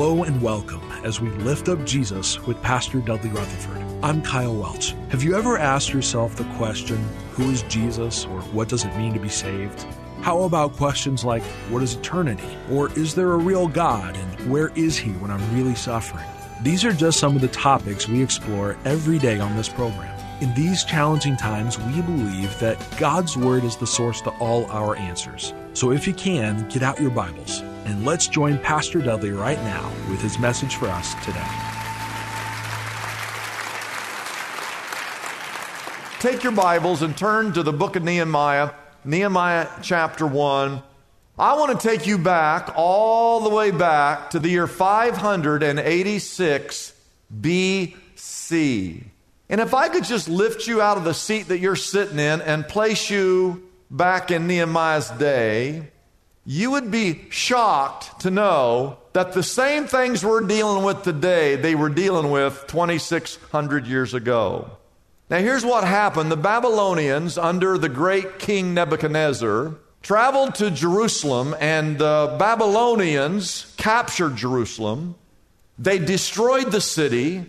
Hello and welcome as we lift up Jesus with Pastor Dudley Rutherford. I'm Kyle Welch. Have you ever asked yourself the question, who is Jesus or what does it mean to be saved? How about questions like, what is eternity? Or is there a real God and where is he when I'm really suffering? These are just some of the topics we explore every day on this program. In these challenging times, we believe that God's Word is the source to all our answers. So if you can, get out your Bibles and let's join Pastor Dudley right now with his message for us today. Take your Bibles and turn to the book of Nehemiah, Nehemiah chapter 1. I want to take you back, all the way back to the year 586 BC. And if I could just lift you out of the seat that you're sitting in and place you back in Nehemiah's day, you would be shocked to know that the same things we're dealing with today, they were dealing with 2,600 years ago. Now, here's what happened the Babylonians, under the great King Nebuchadnezzar, traveled to Jerusalem, and the Babylonians captured Jerusalem. They destroyed the city,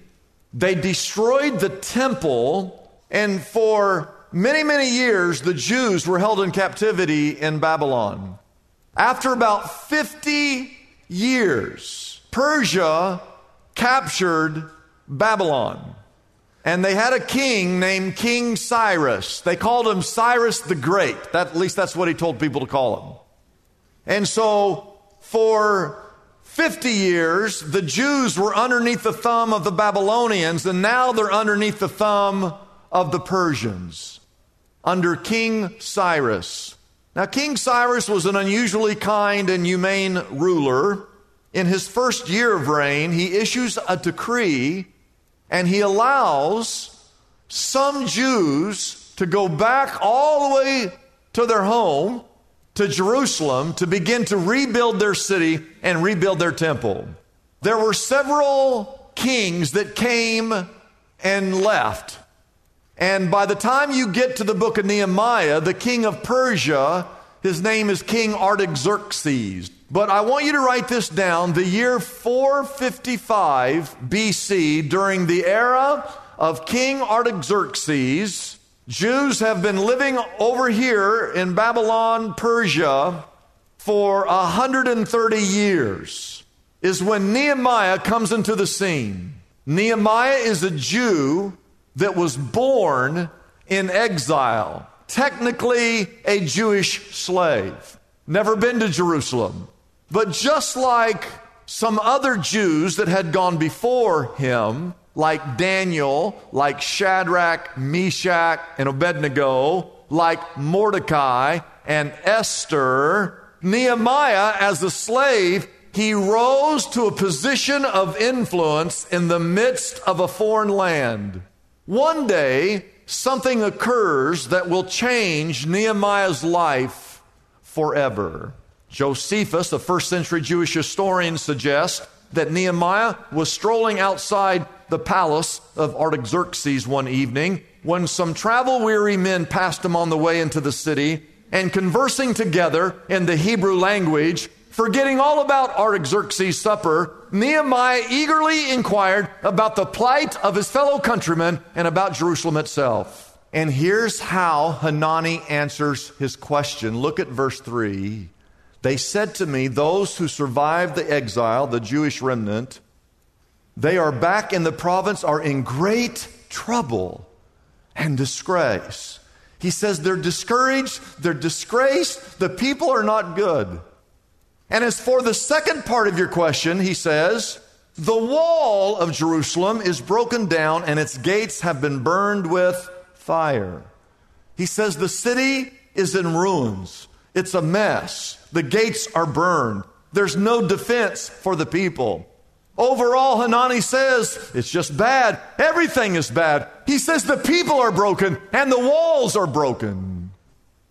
they destroyed the temple, and for many, many years, the Jews were held in captivity in Babylon. After about 50 years, Persia captured Babylon. And they had a king named King Cyrus. They called him Cyrus the Great. That, at least that's what he told people to call him. And so for 50 years, the Jews were underneath the thumb of the Babylonians, and now they're underneath the thumb of the Persians under King Cyrus. Now, King Cyrus was an unusually kind and humane ruler. In his first year of reign, he issues a decree and he allows some Jews to go back all the way to their home, to Jerusalem, to begin to rebuild their city and rebuild their temple. There were several kings that came and left. And by the time you get to the book of Nehemiah, the king of Persia, his name is King Artaxerxes. But I want you to write this down. The year 455 BC, during the era of King Artaxerxes, Jews have been living over here in Babylon, Persia, for 130 years, is when Nehemiah comes into the scene. Nehemiah is a Jew that was born in exile, technically a Jewish slave, never been to Jerusalem. But just like some other Jews that had gone before him, like Daniel, like Shadrach, Meshach, and Abednego, like Mordecai and Esther, Nehemiah, as a slave, he rose to a position of influence in the midst of a foreign land. One day, something occurs that will change Nehemiah's life forever. Josephus, a first century Jewish historian, suggests that Nehemiah was strolling outside the palace of Artaxerxes one evening when some travel weary men passed him on the way into the city and conversing together in the Hebrew language, forgetting all about Artaxerxes' supper, Nehemiah eagerly inquired about the plight of his fellow countrymen and about Jerusalem itself. And here's how Hanani answers his question. Look at verse 3. They said to me, Those who survived the exile, the Jewish remnant, they are back in the province, are in great trouble and disgrace. He says they're discouraged, they're disgraced, the people are not good. And as for the second part of your question, he says, the wall of Jerusalem is broken down and its gates have been burned with fire. He says the city is in ruins. It's a mess. The gates are burned. There's no defense for the people. Overall, Hanani says it's just bad. Everything is bad. He says the people are broken and the walls are broken.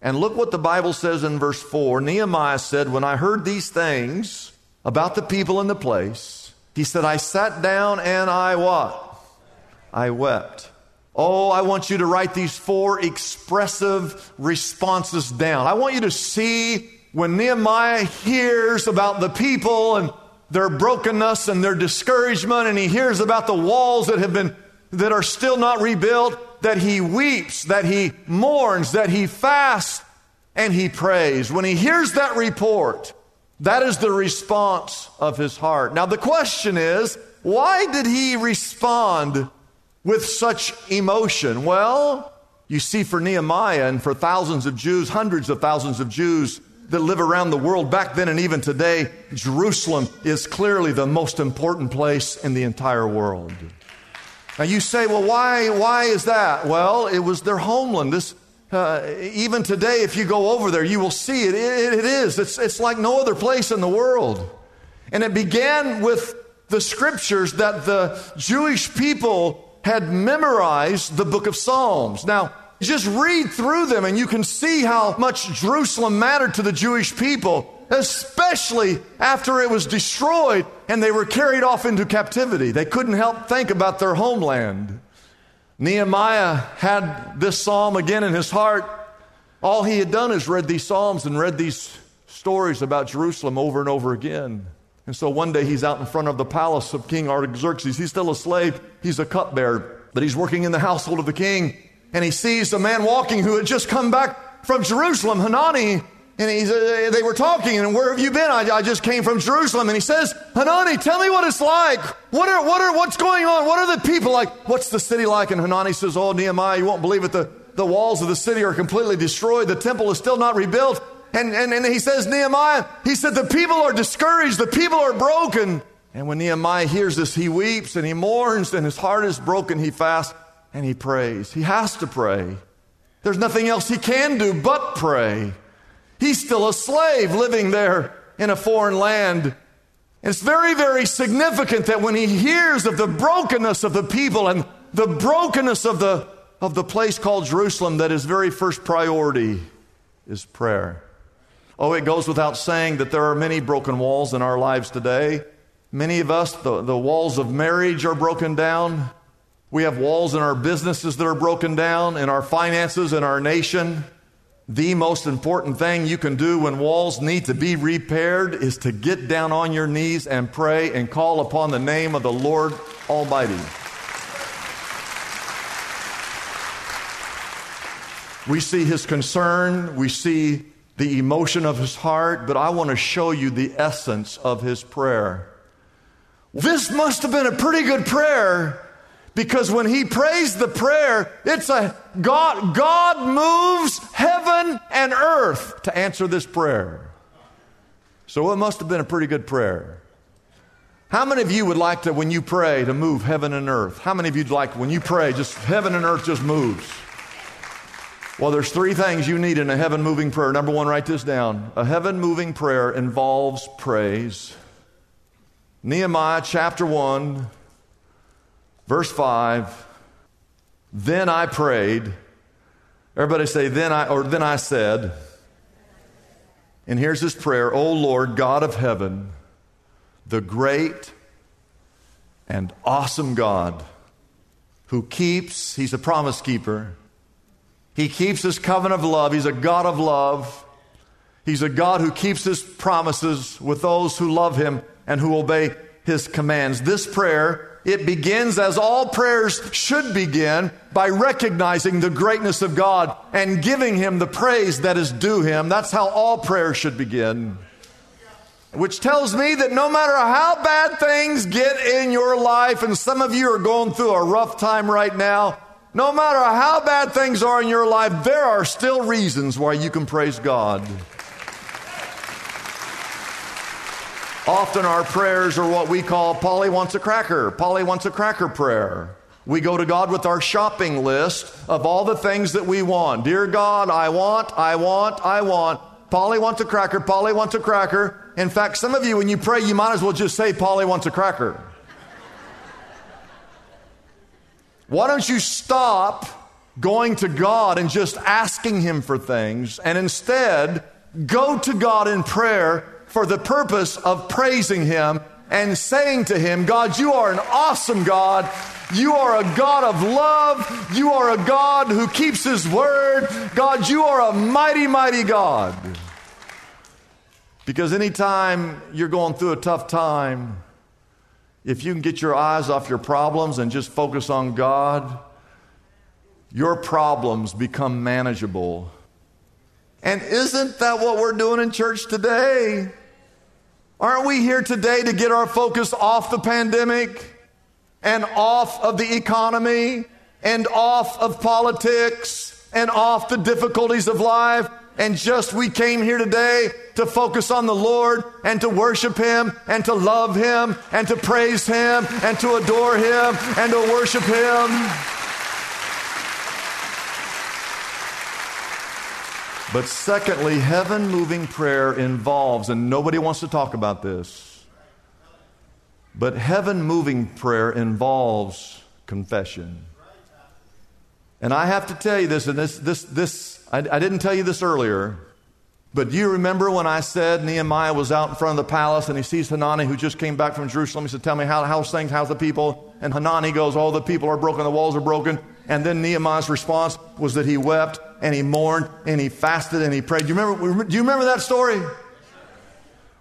And look what the Bible says in verse 4. Nehemiah said, When I heard these things about the people in the place, he said, I sat down and I what? I wept. Oh, I want you to write these four expressive responses down. I want you to see when Nehemiah hears about the people and their brokenness and their discouragement, and he hears about the walls that have been, that are still not rebuilt, that he weeps, that he mourns, that he fasts, and he prays. When he hears that report, that is the response of his heart. Now, the question is, why did he respond with such emotion? Well, you see, for Nehemiah and for thousands of Jews, hundreds of thousands of Jews that live around the world back then and even today, Jerusalem is clearly the most important place in the entire world. Now you say, well, why, why is that? Well, it was their homeland. This, uh, even today, if you go over there, you will see it. it. It is. It's, it's like no other place in the world. And it began with the scriptures that the Jewish people had memorized the book of Psalms. Now, just read through them and you can see how much Jerusalem mattered to the Jewish people, especially after it was destroyed and they were carried off into captivity. They couldn't help think about their homeland. Nehemiah had this psalm again in his heart. All he had done is read these psalms and read these stories about Jerusalem over and over again. And so one day he's out in front of the palace of King Artaxerxes. He's still a slave, he's a cupbearer, but he's working in the household of the king. And he sees a man walking who had just come back from Jerusalem, Hanani. And he's, uh, they were talking, and where have you been? I, I, just came from Jerusalem. And he says, Hanani, tell me what it's like. What are, what are, what's going on? What are the people like? What's the city like? And Hanani says, Oh, Nehemiah, you won't believe it. The, the walls of the city are completely destroyed. The temple is still not rebuilt. And, and, and he says, Nehemiah, he said, the people are discouraged, the people are broken. And when Nehemiah hears this, he weeps and he mourns and his heart is broken. He fasts and he prays. He has to pray. There's nothing else he can do but pray. He's still a slave living there in a foreign land. It's very, very significant that when he hears of the brokenness of the people and the brokenness of the, of the place called Jerusalem, that his very first priority is prayer. Oh, it goes without saying that there are many broken walls in our lives today. Many of us, the, the walls of marriage are broken down. We have walls in our businesses that are broken down, in our finances, in our nation. The most important thing you can do when walls need to be repaired is to get down on your knees and pray and call upon the name of the Lord Almighty. We see his concern, we see the emotion of his heart, but I want to show you the essence of his prayer. This must have been a pretty good prayer because when he prays the prayer, it's a God, God moves heaven and earth to answer this prayer. So it must have been a pretty good prayer. How many of you would like to, when you pray, to move heaven and earth? How many of you'd like, when you pray, just heaven and earth just moves? Well, there's three things you need in a heaven moving prayer. Number one, write this down. A heaven moving prayer involves praise. Nehemiah chapter 1, verse 5. Then I prayed. Everybody say, then I, or then I said. And here's his prayer O Lord, God of heaven, the great and awesome God who keeps, he's a promise keeper he keeps his covenant of love. He's a God of love. He's a God who keeps his promises with those who love him and who obey his commands. This prayer, it begins as all prayers should begin by recognizing the greatness of God and giving him the praise that is due him. That's how all prayers should begin. Which tells me that no matter how bad things get in your life, and some of you are going through a rough time right now, no matter how bad things are in your life, there are still reasons why you can praise God. Often our prayers are what we call Polly wants a cracker. Polly wants a cracker prayer. We go to God with our shopping list of all the things that we want. Dear God, I want, I want, I want. Polly wants a cracker, Polly wants a cracker. In fact, some of you, when you pray, you might as well just say, Polly wants a cracker. Why don't you stop going to God and just asking Him for things and instead go to God in prayer for the purpose of praising Him and saying to Him, God, you are an awesome God. You are a God of love. You are a God who keeps His word. God, you are a mighty, mighty God. Because anytime you're going through a tough time, if you can get your eyes off your problems and just focus on God, your problems become manageable. And isn't that what we're doing in church today? Aren't we here today to get our focus off the pandemic and off of the economy and off of politics and off the difficulties of life and just we came here today to focus on the Lord and to worship Him and to love Him and to praise Him and to adore Him and to worship Him. But secondly, heaven moving prayer involves, and nobody wants to talk about this, but heaven moving prayer involves confession. And I have to tell you this, and this, this, this I, I didn't tell you this earlier, but you remember when I said Nehemiah was out in front of the palace and he sees Hanani who just came back from Jerusalem? He said, Tell me, how, how's things? How's the people? And Hanani goes, Oh, the people are broken, the walls are broken. And then Nehemiah's response was that he wept and he mourned and he fasted and he prayed. Do you remember, do you remember that story?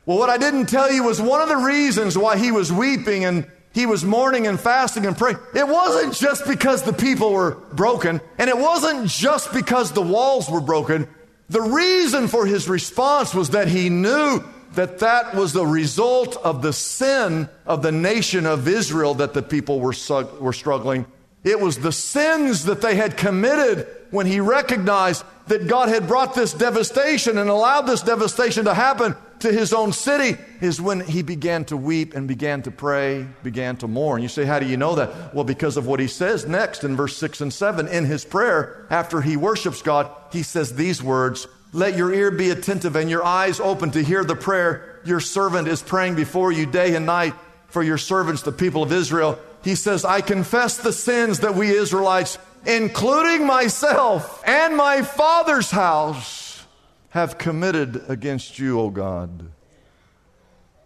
Well, what I didn't tell you was one of the reasons why he was weeping and he was mourning and fasting and praying. It wasn't just because the people were broken, and it wasn't just because the walls were broken. The reason for his response was that he knew that that was the result of the sin of the nation of Israel that the people were, were struggling. It was the sins that they had committed when he recognized that God had brought this devastation and allowed this devastation to happen to his own city is when he began to weep and began to pray, began to mourn. You say, How do you know that? Well, because of what he says next in verse 6 and 7. In his prayer, after he worships God, he says these words Let your ear be attentive and your eyes open to hear the prayer your servant is praying before you day and night for your servants, the people of Israel. He says, I confess the sins that we Israelites, including myself and my father's house, have committed against you, O God.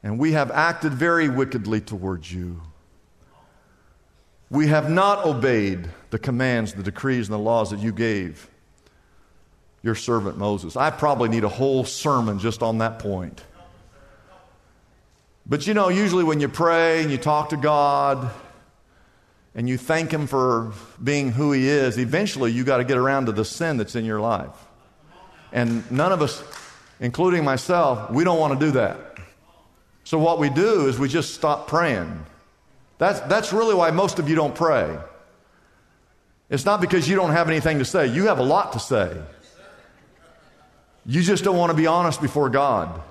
And we have acted very wickedly towards you. We have not obeyed the commands, the decrees, and the laws that you gave your servant Moses. I probably need a whole sermon just on that point. But you know, usually when you pray and you talk to God and you thank Him for being who He is, eventually you got to get around to the sin that's in your life. And none of us, including myself, we don't want to do that. So what we do is we just stop praying. That's, that's really why most of you don't pray. It's not because you don't have anything to say, you have a lot to say. You just don't want to be honest before God.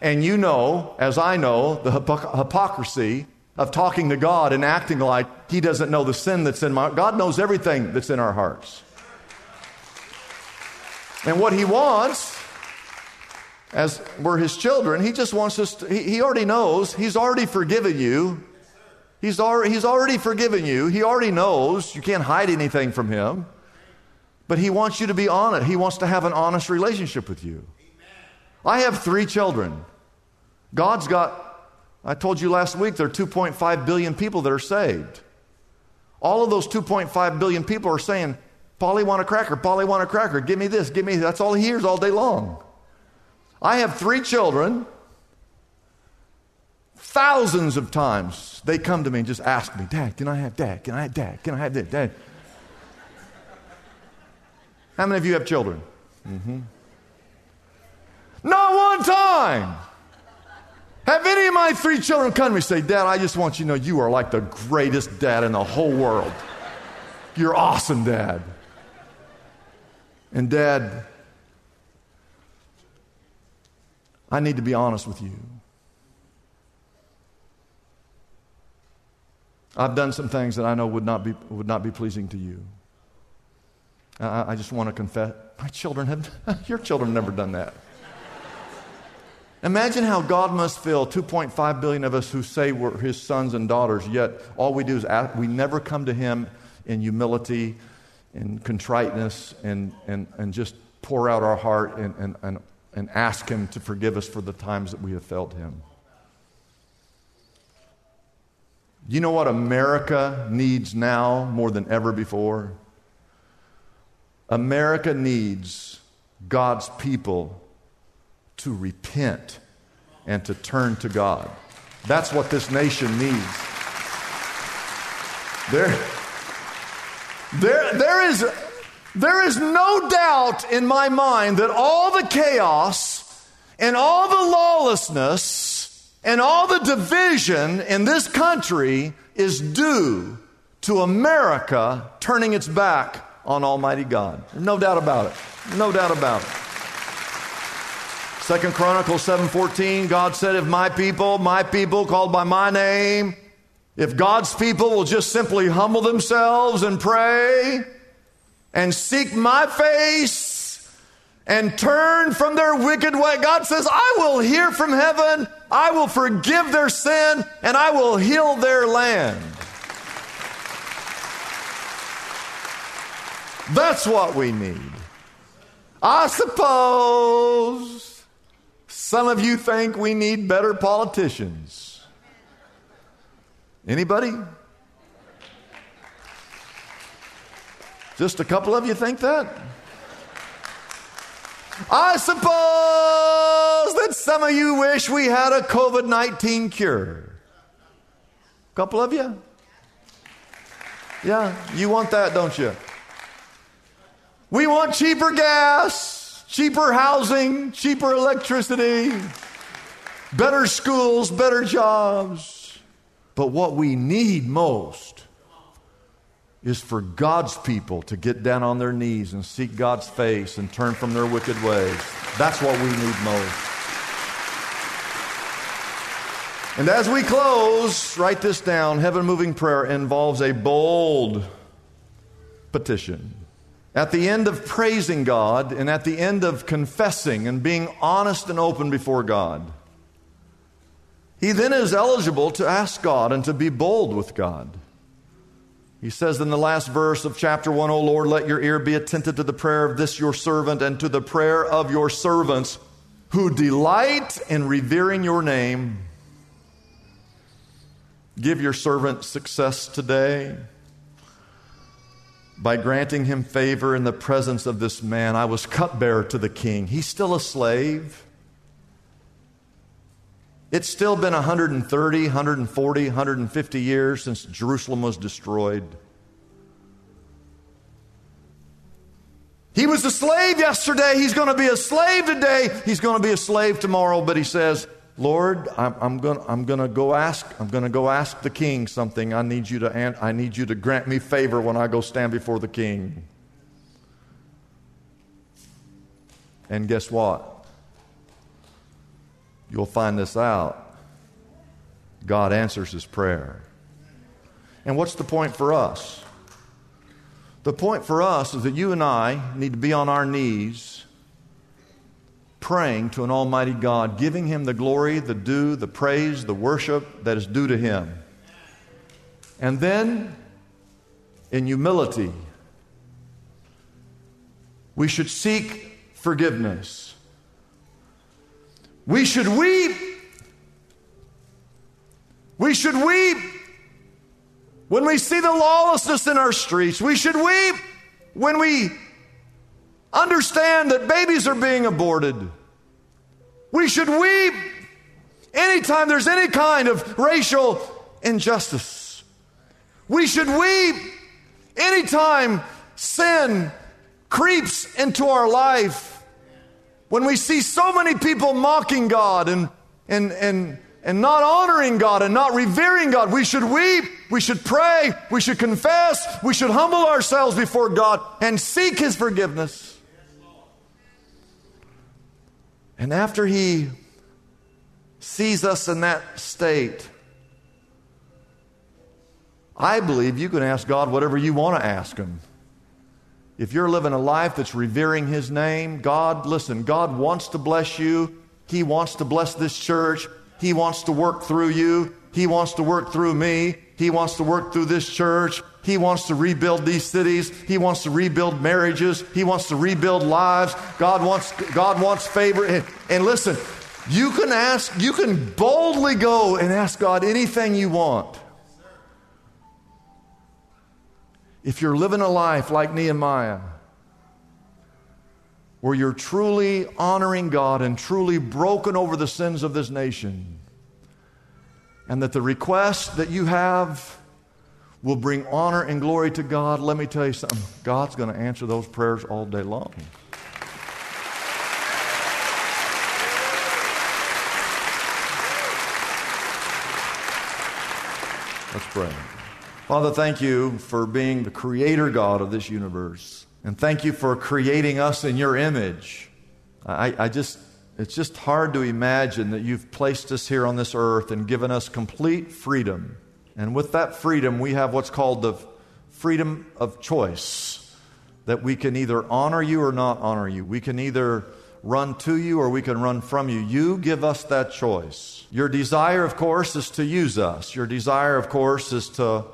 And you know, as I know, the hypocrisy of talking to God and acting like He doesn't know the sin that's in my God knows everything that's in our hearts. And what he wants, as we're his children, he just wants us to, he, he already knows, he's already forgiven you. He's already, he's already forgiven you. He already knows. You can't hide anything from him. But he wants you to be honest. He wants to have an honest relationship with you. I have three children. God's got, I told you last week, there are 2.5 billion people that are saved. All of those 2.5 billion people are saying, Polly want a cracker, Polly want a cracker, give me this, give me that's all he hears all day long. I have three children. Thousands of times they come to me and just ask me, Dad, can I have dad? Can I have dad? Can I have this? Dad? How many of you have children? Mm-hmm. Not one time. Have any of my three children come to me and say, Dad, I just want you to know you are like the greatest dad in the whole world. You're awesome, Dad. And, Dad, I need to be honest with you. I've done some things that I know would not be, would not be pleasing to you. I, I just want to confess. My children have, your children have never done that. Imagine how God must feel 2.5 billion of us who say we're his sons and daughters, yet all we do is ask, we never come to him in humility and contriteness and, and, and just pour out our heart and, and, and, and ask him to forgive us for the times that we have failed him. You know what America needs now more than ever before? America needs God's people to repent and to turn to God. That's what this nation needs. There, there, there, is, there is no doubt in my mind that all the chaos and all the lawlessness and all the division in this country is due to America turning its back on Almighty God. No doubt about it. No doubt about it. Second Chronicles 7:14, God said, "If my people, my people called by my name, if God's people will just simply humble themselves and pray and seek my face and turn from their wicked way, God says, I will hear from heaven, I will forgive their sin, and I will heal their land. That's what we need. I suppose some of you think we need better politicians. Anybody? Just a couple of you think that? I suppose that some of you wish we had a COVID 19 cure. A couple of you? Yeah, you want that, don't you? We want cheaper gas cheaper housing, cheaper electricity, better schools, better jobs. But what we need most is for God's people to get down on their knees and seek God's face and turn from their wicked ways. That's what we need most. And as we close, write this down heaven moving prayer involves a bold petition. At the end of praising God and at the end of confessing and being honest and open before God, he then is eligible to ask God and to be bold with God. He says in the last verse of chapter 1, O Lord, let your ear be attentive to the prayer of this your servant and to the prayer of your servants who delight in revering your name. Give your servant success today by granting him favor in the presence of this man. I was cupbearer to the king. He's still a slave. It's still been 130, 140, 150 years since Jerusalem was destroyed. He was a slave yesterday. He's going to be a slave today. He's going to be a slave tomorrow. But he says, Lord, I'm, I'm going I'm to go ask, I'm going to go ask the king something. I need you to, I need you to grant me favor when I go stand before the king. And guess what? You'll find this out. God answers his prayer. And what's the point for us? The point for us is that you and I need to be on our knees praying to an Almighty God, giving Him the glory, the due, the praise, the worship that is due to Him. And then, in humility, we should seek forgiveness. We should weep. We should weep when we see the lawlessness in our streets. We should weep when we understand that babies are being aborted. We should weep anytime there's any kind of racial injustice. We should weep anytime sin creeps into our life. When we see so many people mocking God and, and, and, and not honoring God and not revering God, we should weep, we should pray, we should confess, we should humble ourselves before God and seek His forgiveness. And after he sees us in that state, I believe you can ask God whatever you want to ask Him. If you're living a life that's revering His name, God, listen, God wants to bless you. He wants to bless this church. He wants to work through you. He wants to work through me. He wants to work through this church. He wants to rebuild these cities. He wants to rebuild marriages. He wants to rebuild lives. God wants, God wants favor. And, and listen, you can ask, you can boldly go and ask God anything you want. If you're living a life like Nehemiah, where you're truly honoring God and truly broken over the sins of this nation, and that the request that you have will bring honor and glory to God, let me tell you something. God's going to answer those prayers all day long. Let's pray. Father, thank you for being the creator God of this universe. And thank you for creating us in your image. I, I just, it's just hard to imagine that you've placed us here on this earth and given us complete freedom. And with that freedom, we have what's called the freedom of choice that we can either honor you or not honor you. We can either run to you or we can run from you. You give us that choice. Your desire, of course, is to use us. Your desire, of course, is to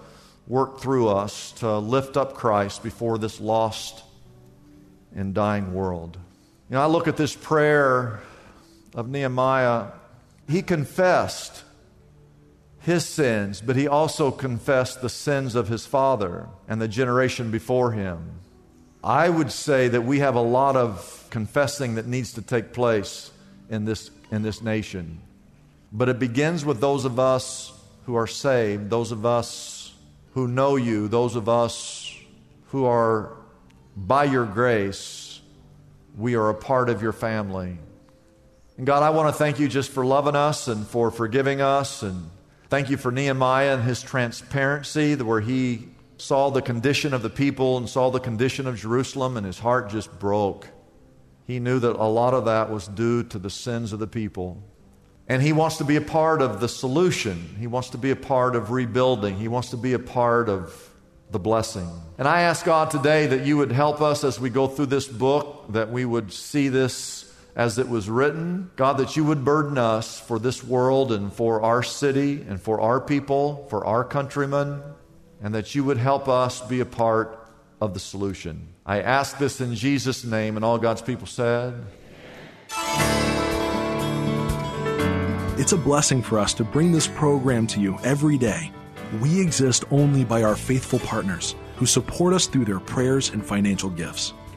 work through us to lift up Christ before this lost and dying world. You know, I look at this prayer of Nehemiah. He confessed his sins, but he also confessed the sins of his father and the generation before him. I would say that we have a lot of confessing that needs to take place in this, in this nation. But it begins with those of us who are saved, those of us who know you, those of us who are, by your grace, we are a part of your family. And God, I want to thank you just for loving us and for forgiving us. And thank you for Nehemiah and his transparency, where he saw the condition of the people and saw the condition of Jerusalem, and his heart just broke. He knew that a lot of that was due to the sins of the people. And he wants to be a part of the solution. He wants to be a part of rebuilding. He wants to be a part of the blessing. And I ask God today that you would help us as we go through this book, that we would see this as it was written. God, that you would burden us for this world and for our city and for our people, for our countrymen, and that you would help us be a part of the solution. I ask this in Jesus' name, and all God's people said. It's a blessing for us to bring this program to you every day. We exist only by our faithful partners who support us through their prayers and financial gifts.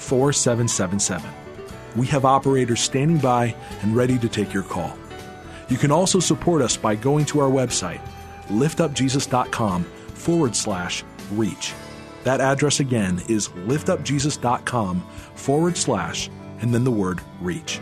4777. We have operators standing by and ready to take your call. You can also support us by going to our website, liftupjesus.com forward slash reach. That address again is liftupjesus.com forward slash and then the word reach.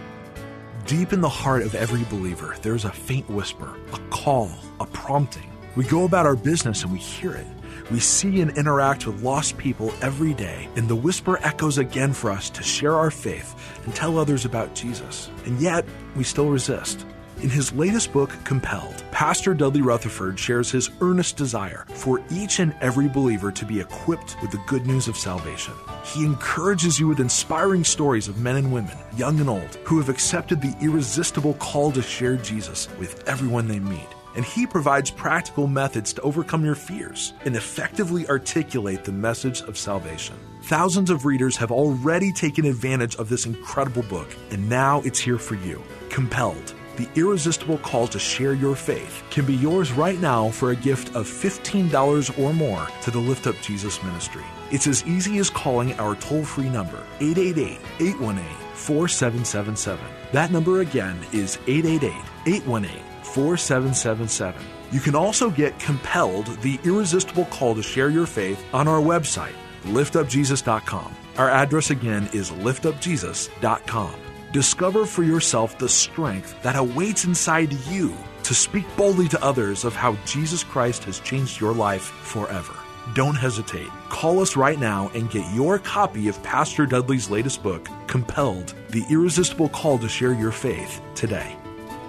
Deep in the heart of every believer, there's a faint whisper, a call, a prompting. We go about our business and we hear it. We see and interact with lost people every day, and the whisper echoes again for us to share our faith and tell others about Jesus. And yet, we still resist. In his latest book, Compelled, Pastor Dudley Rutherford shares his earnest desire for each and every believer to be equipped with the good news of salvation. He encourages you with inspiring stories of men and women, young and old, who have accepted the irresistible call to share Jesus with everyone they meet. And he provides practical methods to overcome your fears and effectively articulate the message of salvation. Thousands of readers have already taken advantage of this incredible book, and now it's here for you. Compelled the irresistible call to share your faith can be yours right now for a gift of $15 or more to the Lift Up Jesus ministry. It's as easy as calling our toll free number, 888 818 4777. That number again is 888 818 4777. You can also get Compelled, the irresistible call to share your faith, on our website, liftupjesus.com. Our address again is liftupjesus.com. Discover for yourself the strength that awaits inside you to speak boldly to others of how Jesus Christ has changed your life forever. Don't hesitate. Call us right now and get your copy of Pastor Dudley's latest book, Compelled The Irresistible Call to Share Your Faith, today.